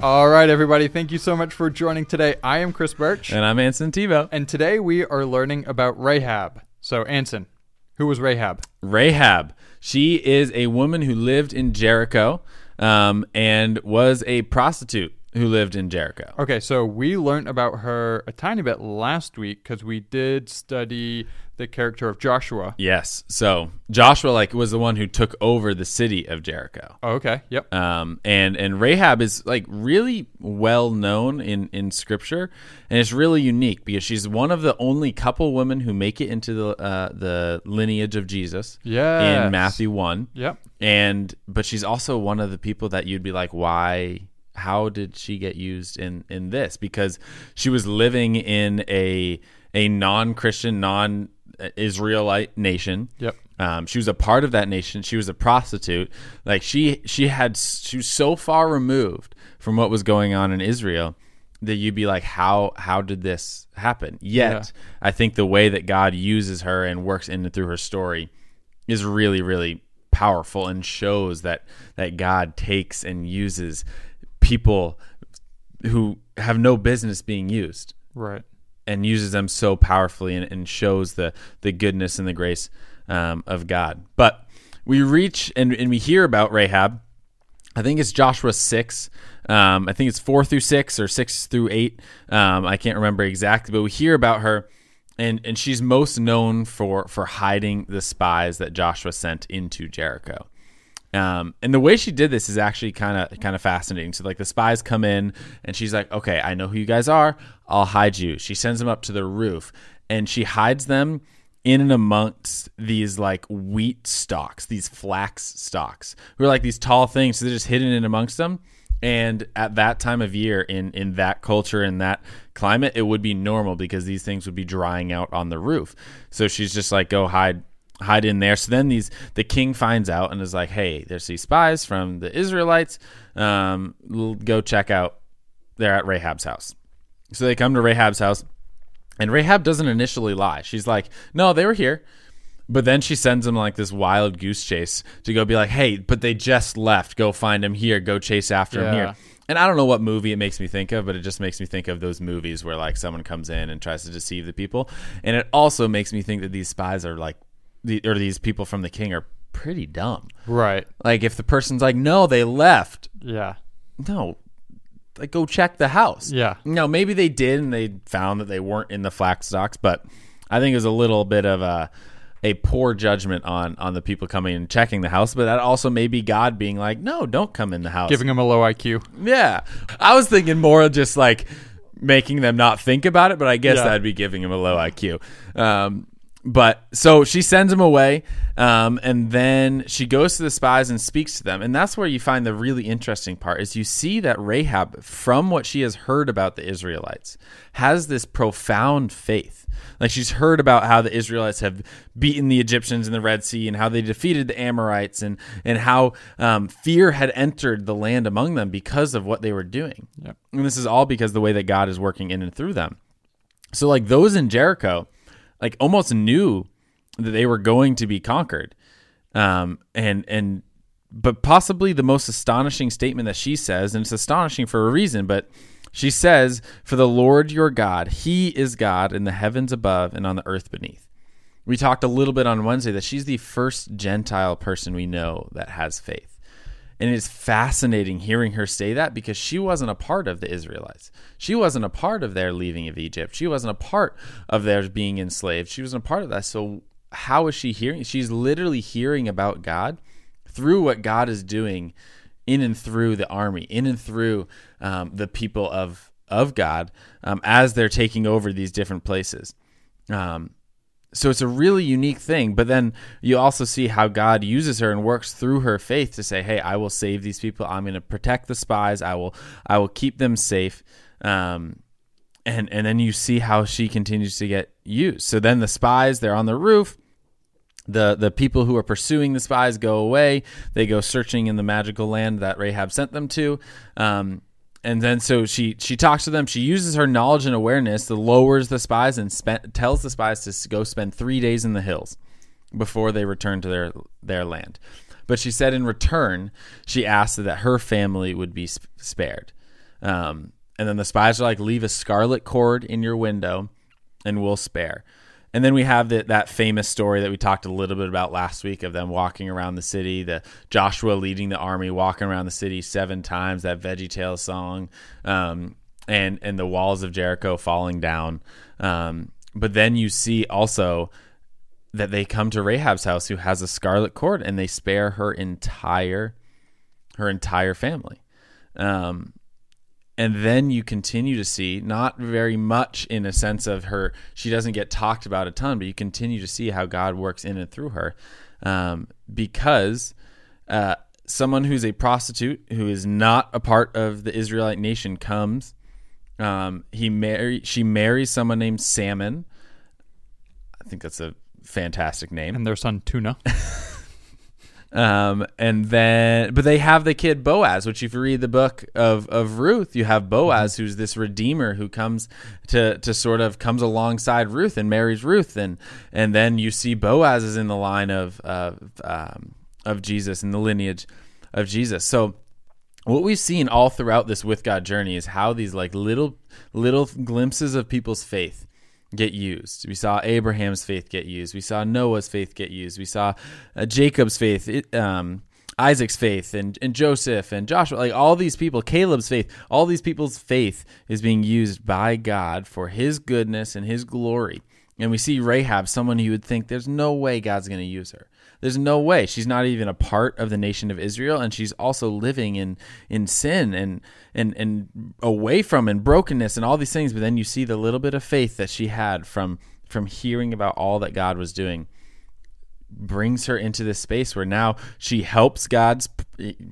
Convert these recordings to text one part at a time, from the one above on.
All right, everybody. Thank you so much for joining today. I am Chris Birch, And I'm Anson Tebow. and today we are learning about Rahab. So, Anson, who was Rahab? Rahab. She is a woman who lived in Jericho um, and was a prostitute who lived in Jericho. Okay, so we learned about her a tiny bit last week because we did study the character of Joshua. Yes. So Joshua like was the one who took over the city of Jericho. Oh, okay, yep. Um, and and Rahab is like really well known in in scripture, and it's really unique because she's one of the only couple women who make it into the uh, the lineage of Jesus Yeah. in Matthew one. Yep. and but she's also one of the people that you'd be like why how did she get used in in this? Because she was living in a a non-christian non-israelite nation. Yep. um, she was a part of that nation. She was a prostitute. Like she she had she was so far removed from what was going on in israel that you'd be like how how did this happen? Yet Yeah. i think the way that god uses her and works in and through her story is really really powerful and shows that that God takes and uses people who have no business being used Right. and uses them so powerfully and, and shows the the goodness and the grace um, of God. But we reach and, and we hear about Rahab. I think it's Joshua six. Um, I think it's four through six or six through eight. Um, I can't remember exactly, but we hear about her, and and she's most known for for hiding the spies that Joshua sent into Jericho. Um, and the way she did this is actually kind of kind of fascinating. So like the spies come in, and she's like, "Okay, I know who you guys are. I'll hide you." She sends them up to the roof, and she hides them in and amongst these like wheat stalks, these flax stalks, who are like these tall things. So they're just hidden in amongst them. And at that time of year, in in that culture, in that climate, it would be normal because these things would be drying out on the roof. So she's just like, "Go hide." Hide in there. So then these the king finds out and is like, "Hey, there's these spies from the Israelites. Um, go check out. They're at Rahab's house." So they come to Rahab's house, and Rahab doesn't initially lie. She's like, "No, they were here." But then she sends them like this wild goose chase to go be like, "Hey, but they just left. Go find them here. Go chase after them Yeah. here." And I don't know what movie it makes me think of, but it just makes me think of those movies where like someone comes in and tries to deceive the people. And it also makes me think that these spies are like, the, or these people from the king are pretty dumb. Right. Like if the person's like, no, they left. Yeah. No, like go check the house. Yeah. No, maybe they did and they found that they weren't in the flax stalks, but I think it was a little bit of a a poor judgment on on the people coming and checking the house. But that also may be God being like, no, don't come in the house. Giving him a low IQ. Yeah. I was thinking more of just like making them not think about it, but I guess Yeah. that'd be giving him a low IQ. Um, but so she sends him away, um, and then she goes to the spies and speaks to them, and that's where you find the really interesting part is you see that Rahab, from what she has heard about the Israelites, has this profound faith. Like she's heard about how the Israelites have beaten the Egyptians in the Red Sea and how they defeated the Amorites and and how um, fear had entered the land among them because of what they were doing. Yep. And this is all because the way that God is working in and through them. So like those in Jericho, like almost knew that they were going to be conquered. Um, and and but possibly the most astonishing statement that she says, and it's astonishing for a reason, but she says, For the Lord your God, He is God in the heavens above and on the earth beneath. We talked a little bit on Wednesday that she's the first Gentile person we know that has faith. And it's fascinating hearing her say that because she wasn't a part of the Israelites. She wasn't a part of their leaving of Egypt. She wasn't a part of their being enslaved. She wasn't a part of that. So, how is she hearing? She's literally hearing about God through what God is doing in and through the army, in and through um, the people of of God um, as they're taking over these different places. Um, so it's a really unique thing. But then you also see how God uses her and works through her faith to say, "Hey, I will save these people. I'm going to protect the spies. I will, I will keep them safe." Um, and and then you see how she continues to get used. So then the spies they're on the roof. The the people who are pursuing the spies go away. They go searching in the magical land that Rahab sent them to. Um, and then so she she talks to them. She uses her knowledge and awareness to lowers the spies and spent, tells the spies to go spend three days in the hills before they return to their their land. But she said in return, she asked that her family would be spared. Um, and then the spies are like, leave a scarlet cord in your window, and we'll spare. And then we have the, that famous story that we talked a little bit about last week of them walking around the city, the Joshua leading the army, walking around the city seven times, that VeggieTales song, um, and and the walls of Jericho falling down. Um, but then you see also that they come to Rahab's house, who has a scarlet cord, and they spare her entire her entire family. Um, and then you continue to see not very much in a sense of her she doesn't get talked about a ton but you continue to see how god works in and through her. Um, because uh, someone who's a prostitute who is not a part of the israelite nation comes um, he marry she marries someone named salmon. I think that's a fantastic name. And their son tuna Um, and then, but they have the kid Boaz, which if you read the book of, of Ruth, you have Boaz, who's this redeemer who comes to, to sort of comes alongside Ruth and marries Ruth. And, and then you see Boaz is in the line of, of, um, of Jesus and the lineage of Jesus. So what we've seen all throughout this with God journey is how these like little, little glimpses of people's faith get used. We saw Abraham's faith get used. We saw Noah's faith get used. We saw uh, Jacob's faith, it, um, Isaac's faith, and, and Joseph and Joshua, like all these people, Caleb's faith, all these people's faith is being used by God for his goodness and his glory. And we see Rahab, someone you would think there's no way God's going to use her. There's no way. She's not even a part of the nation of Israel, and she's also living in in sin and and and away from and brokenness and all these things. But then you see the little bit of faith that she had from from hearing about all that God was doing brings her into this space where now she helps God's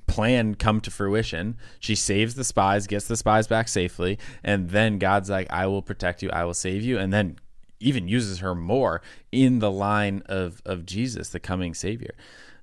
plan come to fruition. She saves the spies, gets the spies back safely, and then God's like, "I will protect you, I will save you." And then even uses her more in the line of of Jesus, the coming Savior.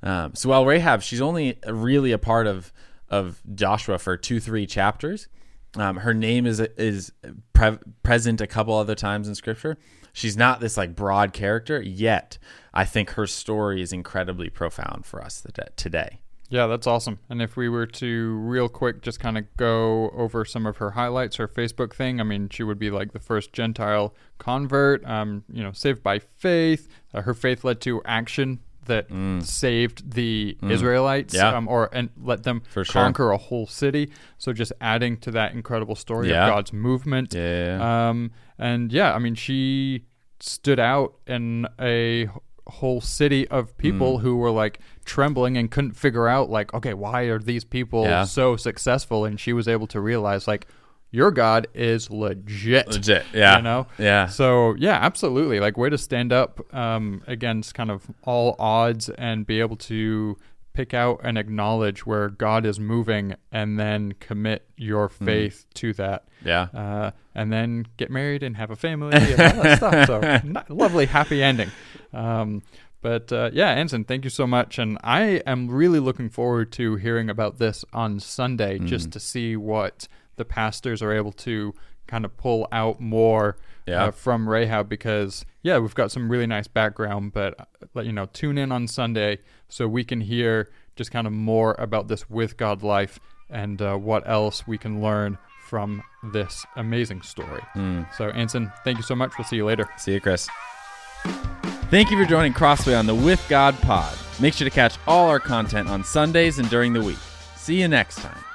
Um, so while Rahab, she's only really a part of of Joshua for two three chapters. Um, her name is is pre- present a couple other times in Scripture. She's not this like broad character yet. I think her story is incredibly profound for us today. Yeah, that's awesome. And if we were to real quick just kind of go over some of her highlights, her Facebook thing, I mean, she would be like the first Gentile convert, um, you know, saved by faith. Uh, her faith led to action that mm. saved the mm. Israelites yeah. um, or and let them For conquer sure. a whole city. So just adding to that incredible story yeah. of God's movement. Yeah. Um, and yeah, I mean, she stood out in a whole city of people mm. who were like trembling and couldn't figure out like okay why are these people yeah. so successful? And she was able to realize like your god is legit legit yeah. you know? Yeah. So yeah absolutely. Like way to stand up um, against kind of all odds and be able to pick out and acknowledge where God is moving and then commit your mm. faith mm. to that. Yeah. Uh, and then get married and have a family and all that stuff. So lovely, happy ending. Um, but uh, yeah, Anson, thank you so much. And I am really looking forward to hearing about this on Sunday mm. just to see what the pastors are able to kind of pull out more yeah. uh, from Rahab because yeah, we've got some really nice background, but uh, let you know, tune in on Sunday so we can hear just kind of more about this with God life and uh, what else we can learn from this amazing story. Mm. So, Anson, thank you so much. We'll see you later. See you, Chris. Thank you for joining Crossway on the With God Pod. Make sure to catch all our content on Sundays and during the week. See you next time.